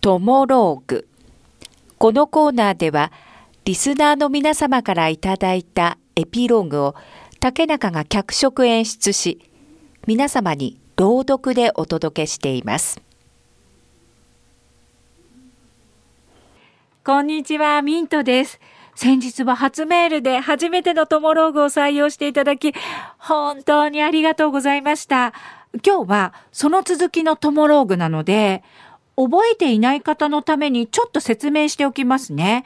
トモローグ。このコーナーでは、リスナーの皆様からいただいたエピローグを竹中が脚色演出し、皆様に朗読でお届けしています。こんにちは、ミントです。先日は初メールで初めてのトモローグを採用していただき、本当にありがとうございました。今日はその続きのトモローグなので、覚えていない方のためにちょっと説明しておきますね。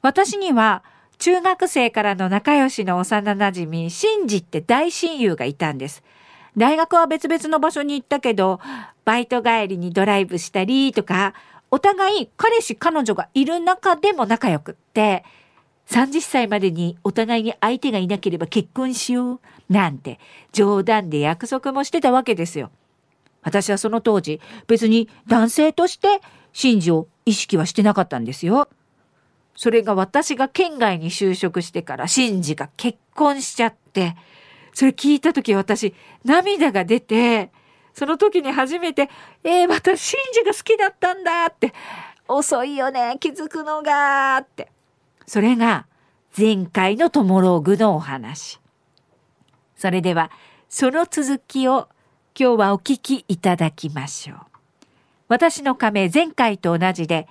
私には中学生からの仲良しの幼馴染、シンジって大親友がいたんです。大学は別々の場所に行ったけど、バイト帰りにドライブしたりとか、お互い彼氏彼女がいる中でも仲良くって、30歳までにお互いに相手がいなければ結婚しようなんて冗談で約束もしてたわけですよ。私はその当時別に男性として真珠を意識はしてなかったんですよ。それが私が県外に就職してから真珠が結婚しちゃって、それ聞いた時私涙が出て、その時に初めて、えー、私真珠が好きだったんだって、遅いよね、気づくのが、って。それが前回のトモローグのお話。それでは、その続きを今日はお聞きいただきましょう。私の仮名前回と同じで、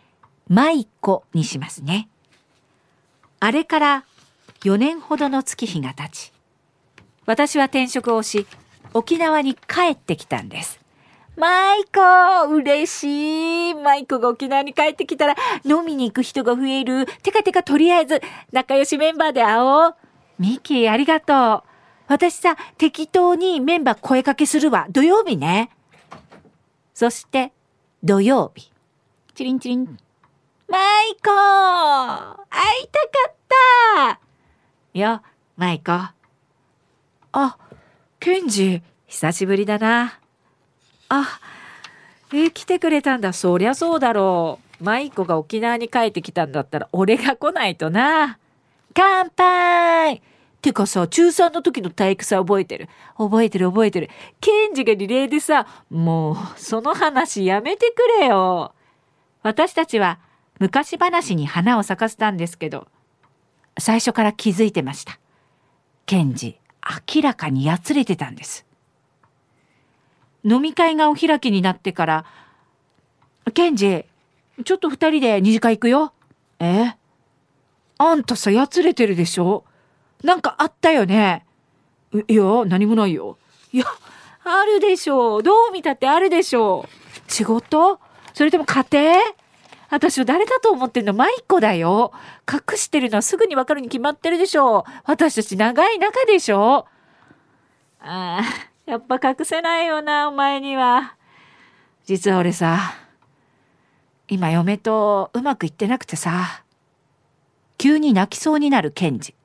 マイコにしますね。あれから4年ほどの月日が経ち、私は転職をし、沖縄に帰ってきたんです。マイコ嬉しいマイコが沖縄に帰ってきたら飲みに行く人が増える。てかてかとりあえず仲良しメンバーで会おう。ミキーありがとう。私さ、適当にメンバー声かけするわ。土曜日ね。そして、土曜日。チリンチリン。マイコ会いたかったよ、マイコ。あ、ケンジ、久しぶりだな。あ、え来てくれたんだ。そりゃそうだろう。マイコが沖縄に帰ってきたんだったら、俺が来ないとな。乾杯てかさ、中3の時の体育祭覚えてる？覚えてる覚えてる。ケンジがリレーでさ、もう、その話やめてくれよ。私たちは昔話に花を咲かせたんですけど、最初から気づいてました。ケンジ、明らかにやつれてたんです。飲み会がお開きになってから、ケンジ、ちょっと二人で二次会行くよ。え？あんたさ、やつれてるでしょ？なんかあったよねいや、何もないよ。いや、あるでしょう。どう見たってあるでしょう。仕事？それとも家庭？私は誰だと思ってんの？マイコだよ。隠してるのはすぐにわかるに決まってるでしょう。私たち長い仲でしょああ、やっぱ隠せないよな、お前には。実は俺さ、今嫁とうまくいってなくてさ、急に泣きそうになるケンジ。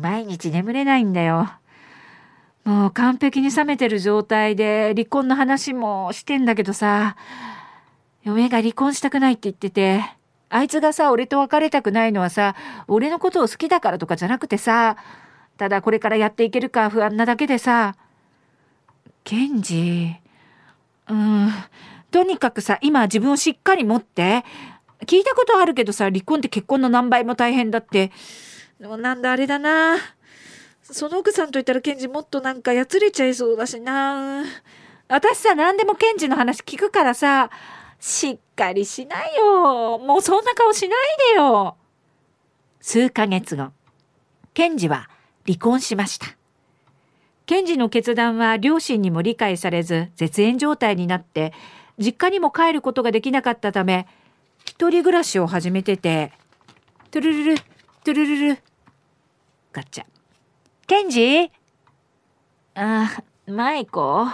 毎日眠れないんだよ。もう完璧に冷めてる状態で離婚の話もしてんだけどさ、嫁が離婚したくないって言ってて、あいつがさ、俺と別れたくないのはさ、俺のことを好きだからとかじゃなくてさ、ただこれからやっていけるか不安なだけでさ、ケンジ、うん、とにかくさ、今自分をしっかり持って、聞いたことあるけどさ、離婚って結婚の何倍も大変だって、でもなんだあれだな。その奥さんと言ったらケンジもっとなんかやつれちゃいそうだしな。私さ、何でもケンジの話聞くからさ、しっかりしないよ。もうそんな顔しないでよ。数ヶ月後、ケンジは離婚しました。ケンジの決断は両親にも理解されず絶縁状態になって実家にも帰ることができなかったため一人暮らしを始めててトゥルルルトゥルルルガチャ。ケンジ？あマイコ？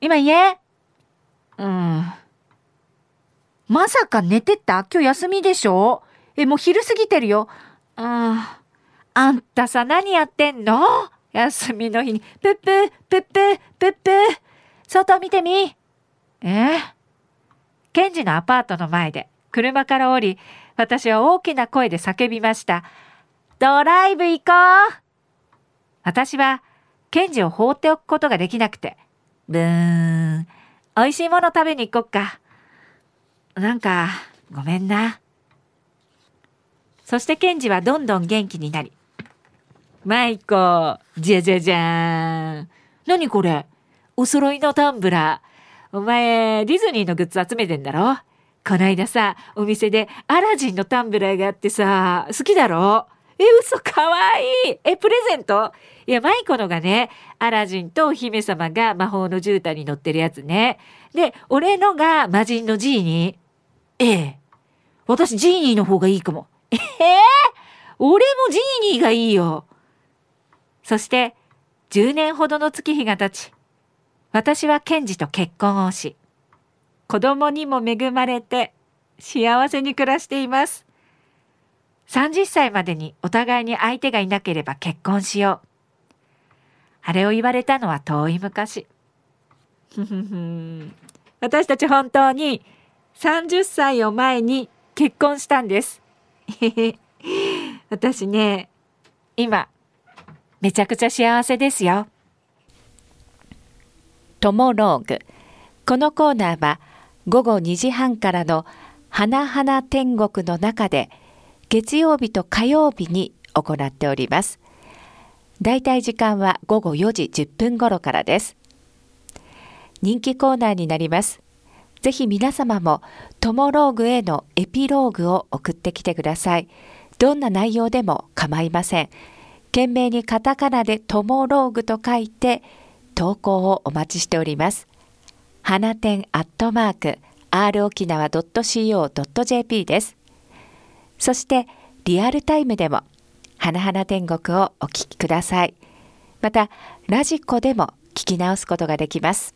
今家？うん。まさか寝てた？今日休みでしょ？えもう昼過ぎてるよ。ああんたさ何やってんの？休みの日に、ぷっぷ、ぷっぷ、ぷっぷ、外見てみ。え？ケンジのアパートの前で、車から降り、私は大きな声で叫びました。ドライブ行こう私は、ケンジを放っておくことができなくて、ブーン、美味しいもの食べに行こっか。なんか、ごめんな。そしてケンジはどんどん元気になり、マイコ、じゃじゃじゃーん。何これ？お揃いのタンブラー。お前、ディズニーのグッズ集めてんだろ？こないださ、お店でアラジンのタンブラーがあってさ、好きだろ？え、嘘かわいいえ、プレゼント？いや、マイコのがね、アラジンとお姫様が魔法の絨毯に乗ってるやつね。で、俺のが魔人のジーニー。ええ。私、ジーニーの方がいいかも。ええ、俺もジーニーがいいよ。そして、10年ほどの月日が経ち、私はケンジと結婚をし、子供にも恵まれて幸せに暮らしています。30歳までにお互いに相手がいなければ結婚しよう。あれを言われたのは遠い昔。私たち本当に30歳を前に結婚したんです。私ね、今、めちゃくちゃ幸せですよ。トモローグ。このコーナーは午後2時半からの花々天国の中で月曜日と火曜日に行っております。だいたい時間は午後4時10分頃からです。人気コーナーになります。ぜひ皆様もトモローグへのエピローグを送ってきてください。どんな内容でも構いません。懸命にカタカナでトモローグと書いて投稿をお待ちしております。花店アットマーク r 沖縄 .co.jp です。そしてリアルタイムでも花々天国をお聞きください。またラジコでも聞き直すことができます。